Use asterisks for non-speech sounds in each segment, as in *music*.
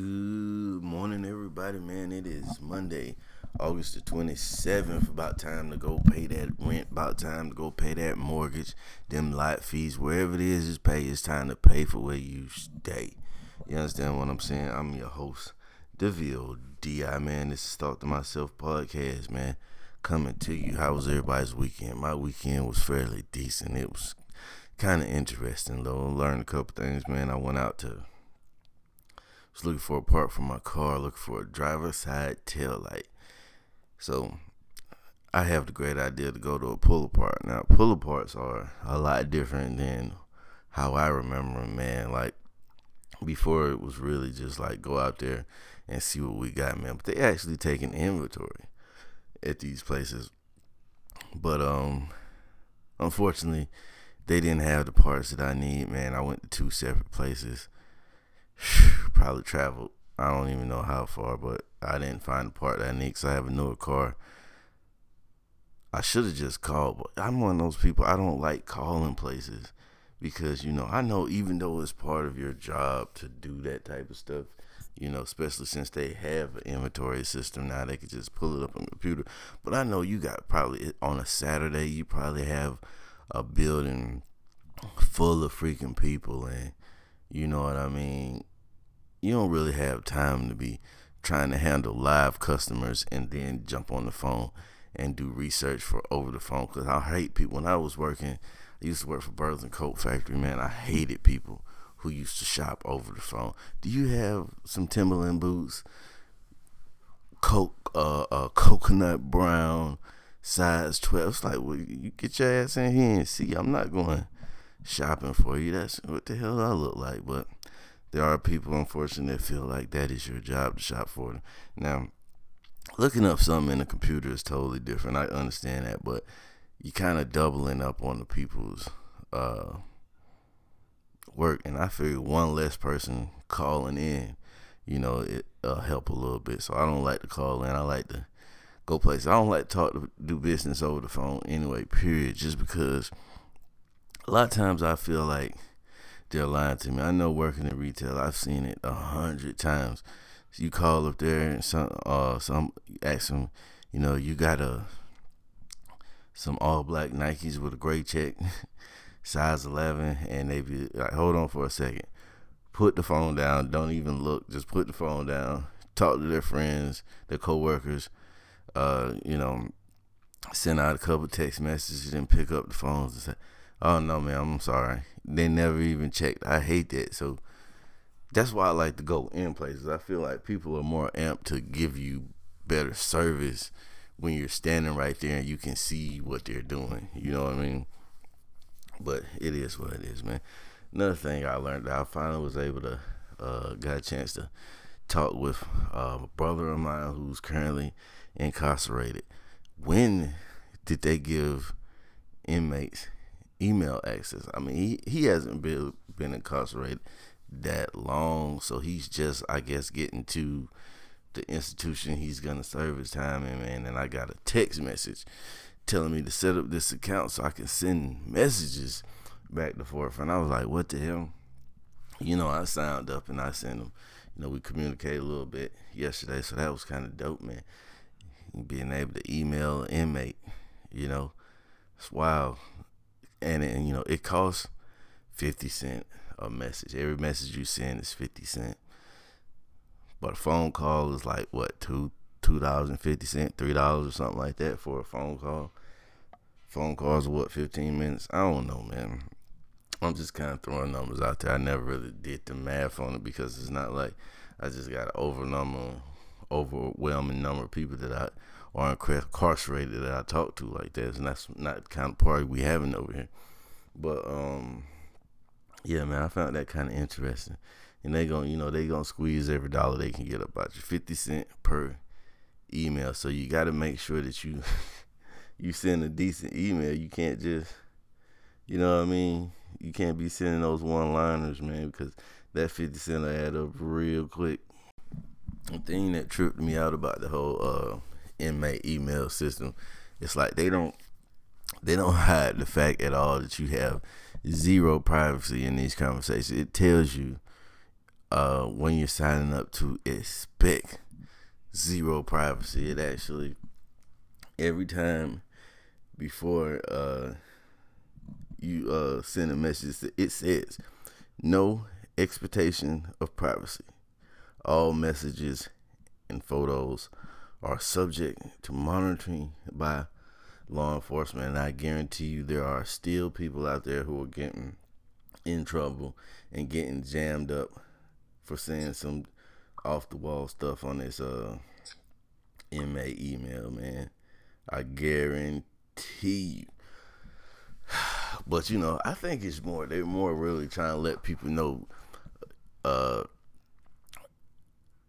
Good morning, everybody, man. It is Monday, August the 27th. About time to go pay that rent, about time to go pay that mortgage, them lot fees, wherever it is, just pay. It's time to pay for where you stay. You understand what I'm saying? I'm your host, DeVille DI, man. This is Thoughts to Myself podcast, man. Coming to you. How was everybody's weekend? My weekend was fairly decent. It was kind of interesting, though. Learned a couple things, man. I went out to was looking for a part for my car, looking for a driver's side tail light. So I have the great idea to go to a pull apart. Now pull aparts are a lot different than how I remember them, man. Like before it was really just like go out there and see what we got, man. But they actually take an inventory at these places. But um unfortunately they didn't have the parts that I need, man. I went to two separate places *sighs* probably traveled. I don't even know how far, but I didn't find the part that I need because I have a newer car. I should have just called, but I'm one of those people. I don't like calling places because you know I know even though it's part of your job to do that type of stuff, you know, especially since they have an inventory system now, they could just pull it up on the computer. But I know you got probably on a Saturday, you probably have a building full of freaking people, and you know what I mean you don't really have time to be trying to handle live customers and then jump on the phone and do research for over the phone. Cause I hate people. When I was working, I used to work for Burlington Coat Factory. Man, I hated people who used to shop over the phone. Do you have some Timberland boots? Coke, uh, uh, coconut brown, size twelve. It's like, well, you get your ass in here and see. I'm not going shopping for you. That's what the hell I look like, but there are people, unfortunately, that feel like that is your job to shop for them. Now, looking up something in the computer is totally different. I understand that, but you kind of doubling up on the people's uh, work, and I figure one less person calling in, you know, it uh, help a little bit. So I don't like to call in. I like to go places. I don't like to talk to do business over the phone anyway. Period. Just because a lot of times I feel like they're lying to me. I know working in retail, I've seen it a hundred times. So you call up there and some uh some ask them, you know, you got a some all black Nikes with a gray check, *laughs* size eleven, and they be like, hold on for a second. Put the phone down, don't even look, just put the phone down, talk to their friends, their coworkers, uh, you know, send out a couple text messages and pick up the phones and say, Oh no, man, I'm sorry. They never even checked. I hate that. So that's why I like to go in places. I feel like people are more amped to give you better service when you're standing right there and you can see what they're doing. You know what I mean? But it is what it is, man. Another thing I learned that I finally was able to uh, got a chance to talk with uh, a brother of mine who's currently incarcerated. When did they give inmates email access. I mean, he, he hasn't been been incarcerated that long, so he's just, I guess, getting to the institution he's gonna serve his time in, man. And I got a text message telling me to set up this account so I can send messages back and forth. And I was like, what the hell? You know, I signed up and I sent him. You know, we communicated a little bit yesterday, so that was kind of dope, man. Being able to email an inmate, you know, it's wild and, and you know it costs 50 cent a message. Every message you send is 50 cent. But a phone call is like what two two dollars and fifty cent three dollars or something like that for a phone call? Phone calls what 15 minutes? I don't know man. I'm just kind of throwing numbers out there. I never really did the math on it because it's not like i just got an over number overwhelming number of people that i or incarcerated that I talk to like that. And that's not the kind of party we having over here. But um, yeah, man, I found that kind of interesting. And they gonna, you know, they gonna squeeze every dollar they can get about you, fifty cent per email. So you got to make sure that you *laughs* you send a decent email. You can't just, you know what I mean. You can't be sending those one liners, man, because that fifty cent will add up real quick. The thing that tripped me out about the whole uh inmate email system. It's like they don't they don't *laughs* hide the fact at all that you have zero privacy in these conversations. It tells you uh, when you're signing up to expect zero privacy. It actually every time before uh, you uh, send a message, it says no expectation of privacy. All messages and photos are subject to monitoring by law enforcement. And I guarantee you, there are still people out there who are getting in trouble and getting jammed up for saying some off the wall stuff on this uh inmate email, man. I guarantee you. *sighs* But you know, I think it's more they're more really trying to let people know uh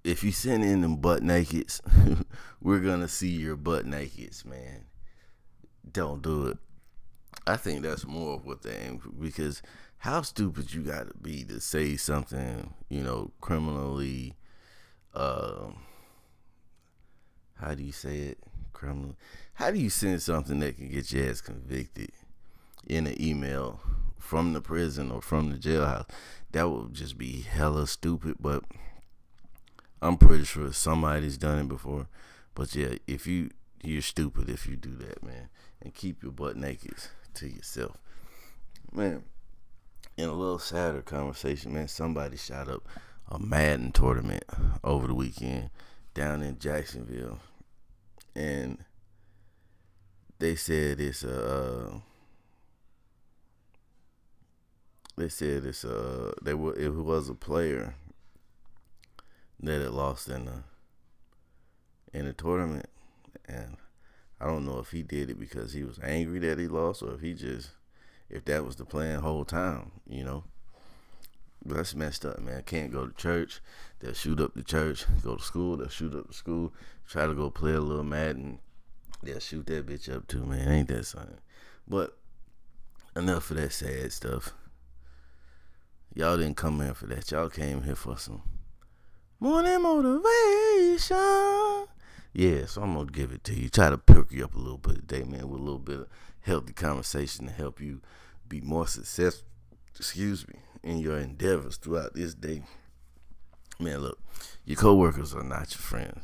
if you send in them butt nakeds, *laughs* we're gonna see your butt nakeds, man. Don't do it. I think that's more of what they aim for because how stupid you gotta be to say something, you know, criminally um how do you say it? Criminal. How do you send something that can get your ass convicted in an email from the prison or from the jailhouse? That would just be hella stupid, but I'm pretty sure somebody's done it before. But yeah, if you you're stupid if you do that, man. And keep your butt naked to yourself. Man, in a little sadder conversation, man, somebody shot up a Madden tournament over the weekend down in Jacksonville. And they said it's a uh, they said it's a they were it was a player that it lost in the in the tournament, and I don't know if he did it because he was angry that he lost or if he just if that was the plan whole time, you know. But that's messed up, man. Can't go to church. They'll shoot up the church. Go to school. They'll shoot up the school. Try to go play a little Madden. They'll shoot that bitch up too, man. Ain't that something? But enough of that sad stuff. Y'all didn't come here for that. Y'all came here for some Morning motivation. Yeah, so I'm gonna give it to you. Try to perk you up a little bit today, man, with a little bit of healthy conversation to help you be more successful. Excuse me, in your endeavors throughout this day. Man, look, your coworkers are not your friends.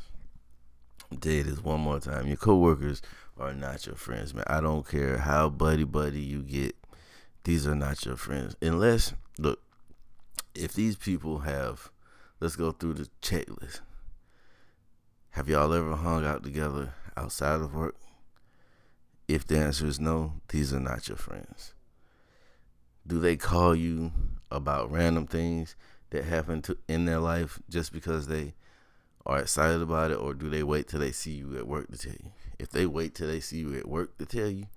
I'll this one more time. Your coworkers are not your friends, man. I don't care how buddy buddy you get. These are not your friends. Unless, look, if these people have let's go through the checklist. Have y'all ever hung out together outside of work? If the answer is no, these are not your friends. Do they call you about random things that happen to in their life just because they are excited about it, or do they wait till they see you at work to tell you? If they wait till they see you at work to tell you,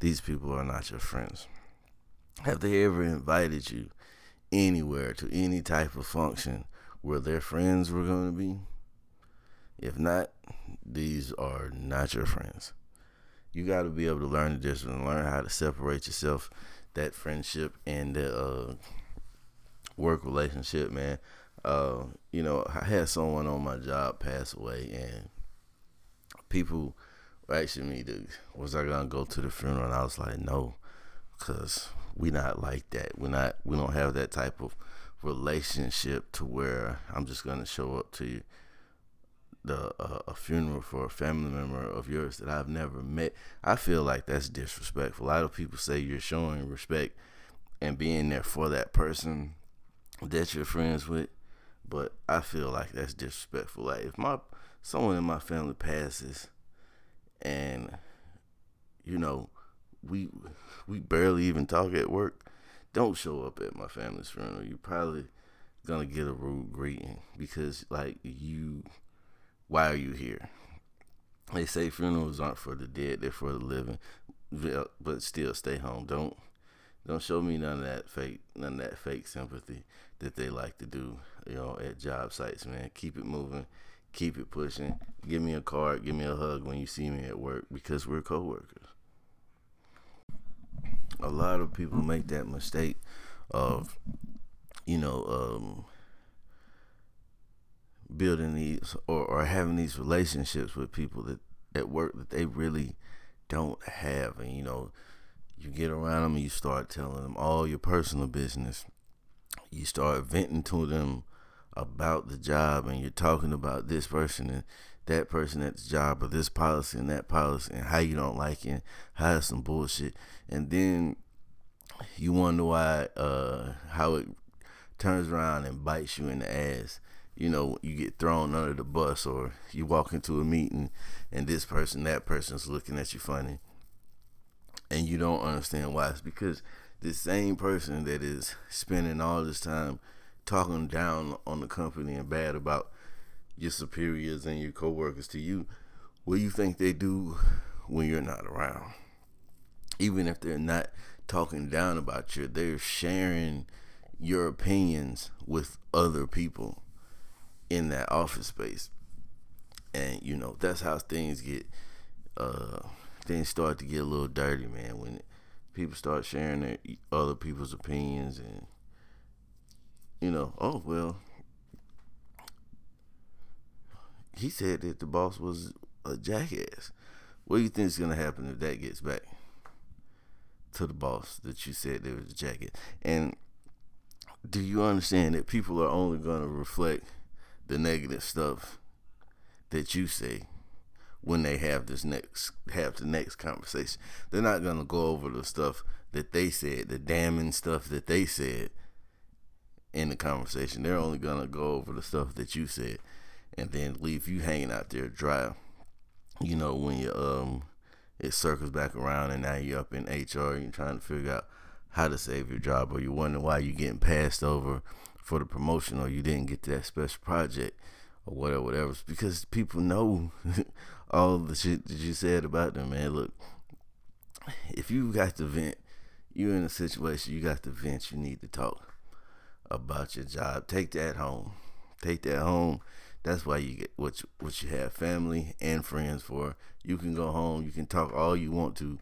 these people are not your friends. Have they ever invited you anywhere to any type of function where their friends were going to be. If not, these are not your friends. You got to be able to learn the difference and learn how to separate yourself, that friendship and the uh, work relationship, man. Uh, you know, I had someone on my job pass away, and people were asking me, to, was I gonna go to the funeral? And I was like, no, because we not like that. We're not. We don't have that type of relationship to where I'm just gonna show up to the uh, a funeral for a family member of yours that I've never met. I feel like that's disrespectful. A lot of people say you're showing respect and being there for that person that you're friends with, but I feel like that's disrespectful. Like if my someone in my family passes and you know we we barely even talk at work don't show up at my family's funeral. You're probably gonna get a rude greeting because like you why are you here? They say funerals aren't for the dead, they're for the living. But still stay home. Don't don't show me none of that fake none of that fake sympathy that they like to do, you know, at job sites, man. Keep it moving, keep it pushing. Give me a card, give me a hug when you see me at work because we're coworkers a lot of people make that mistake of, you know, um, building these or, or having these relationships with people that at work that they really don't have, and you know, you get around them and you start telling them all your personal business. You start venting to them about the job and you're talking about this person and that person at the job or this policy and that policy and how you don't like it, how it's some bullshit, and then you wonder why uh, how it turns around and bites you in the ass. You know, you get thrown under the bus or you walk into a meeting and this person, that person's looking at you funny. And you don't understand why. It's because the same person that is spending all this time talking down on the company and bad about your superiors and your coworkers to you, what do you think they do when you're not around? Even if they're not talking down about you, they're sharing your opinions with other people in that office space. And you know, that's how things get uh things start to get a little dirty, man, when people start sharing their other people's opinions and you know, oh well, he said that the boss was a jackass. What do you think is gonna happen if that gets back to the boss that you said there was a jacket? And do you understand that people are only gonna reflect the negative stuff that you say when they have this next have the next conversation? They're not gonna go over the stuff that they said, the damning stuff that they said in the conversation. They're only gonna go over the stuff that you said and then leave you hanging out there dry. You know, when you um it circles back around and now you're up in HR and you're trying to figure out how to save your job or you're wondering why you're getting passed over for the promotion or you didn't get that special project or whatever, whatever. It's because people know *laughs* all the shit that you said about them, man. Look, if you got to vent, you're in a situation you got to vent, you need to talk about your job. Take that home. Take that home. That's why you get what you, what you have family and friends for. You can go home. You can talk all you want to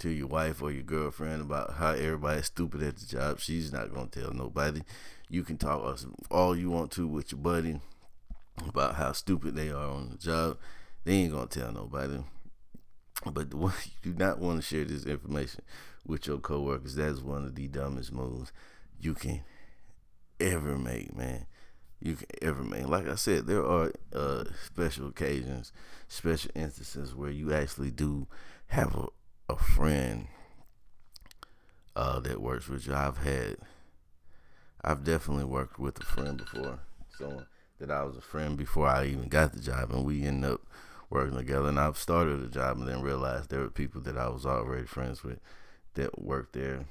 to your wife or your girlfriend about how everybody's stupid at the job. She's not gonna tell nobody. You can talk all you want to with your buddy about how stupid they are on the job. They ain't gonna tell nobody. But *laughs* you do not want to share this information with your coworkers. That's one of the dumbest moves you can ever make, man. You can ever make. Like I said, there are uh, special occasions, special instances where you actually do have a, a friend uh, that works with you. I've had, I've definitely worked with a friend before, someone that I was a friend before I even got the job, and we ended up working together. And I've started a job and then realized there were people that I was already friends with that worked there,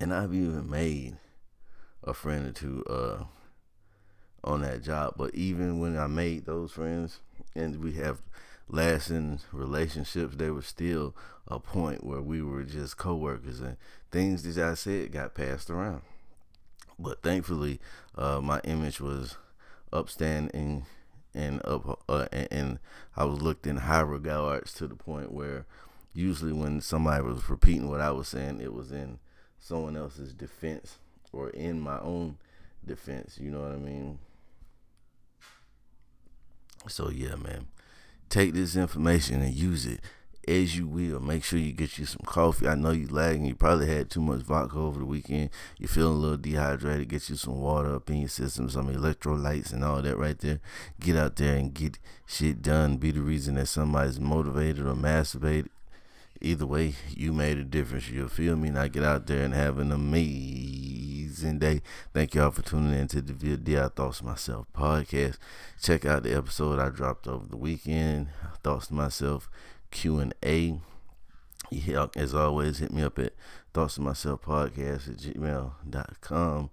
and I've even made a friend or two uh, on that job. But even when I made those friends and we have lasting relationships, there was still a point where we were just coworkers and things that I said got passed around. But thankfully, uh, my image was upstanding and up, uh, and, and I was looked in high regards to the point where usually when somebody was repeating what I was saying, it was in someone else's defense or in my own defense. You know what I mean? So yeah, man. Take this information and use it as you will. Make sure you get you some coffee. I know you lagging. You probably had too much vodka over the weekend. You're feeling a little dehydrated. Get you some water up in your system, some electrolytes and all that right there. Get out there and get shit done. Be the reason that somebody's motivated or masturbated. Either way, you made a difference. You'll feel me. Now get out there and have an amazing day. Thank y'all for tuning in to the VLD I Thoughts Myself podcast. Check out the episode I dropped over the weekend. Thoughts to Myself Q&A. Yeah, as always, hit me up at Thoughts to Myself podcast at gmail.com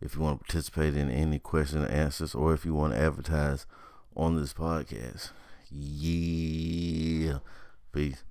if you want to participate in any question or answers or if you want to advertise on this podcast. Yeah. Peace.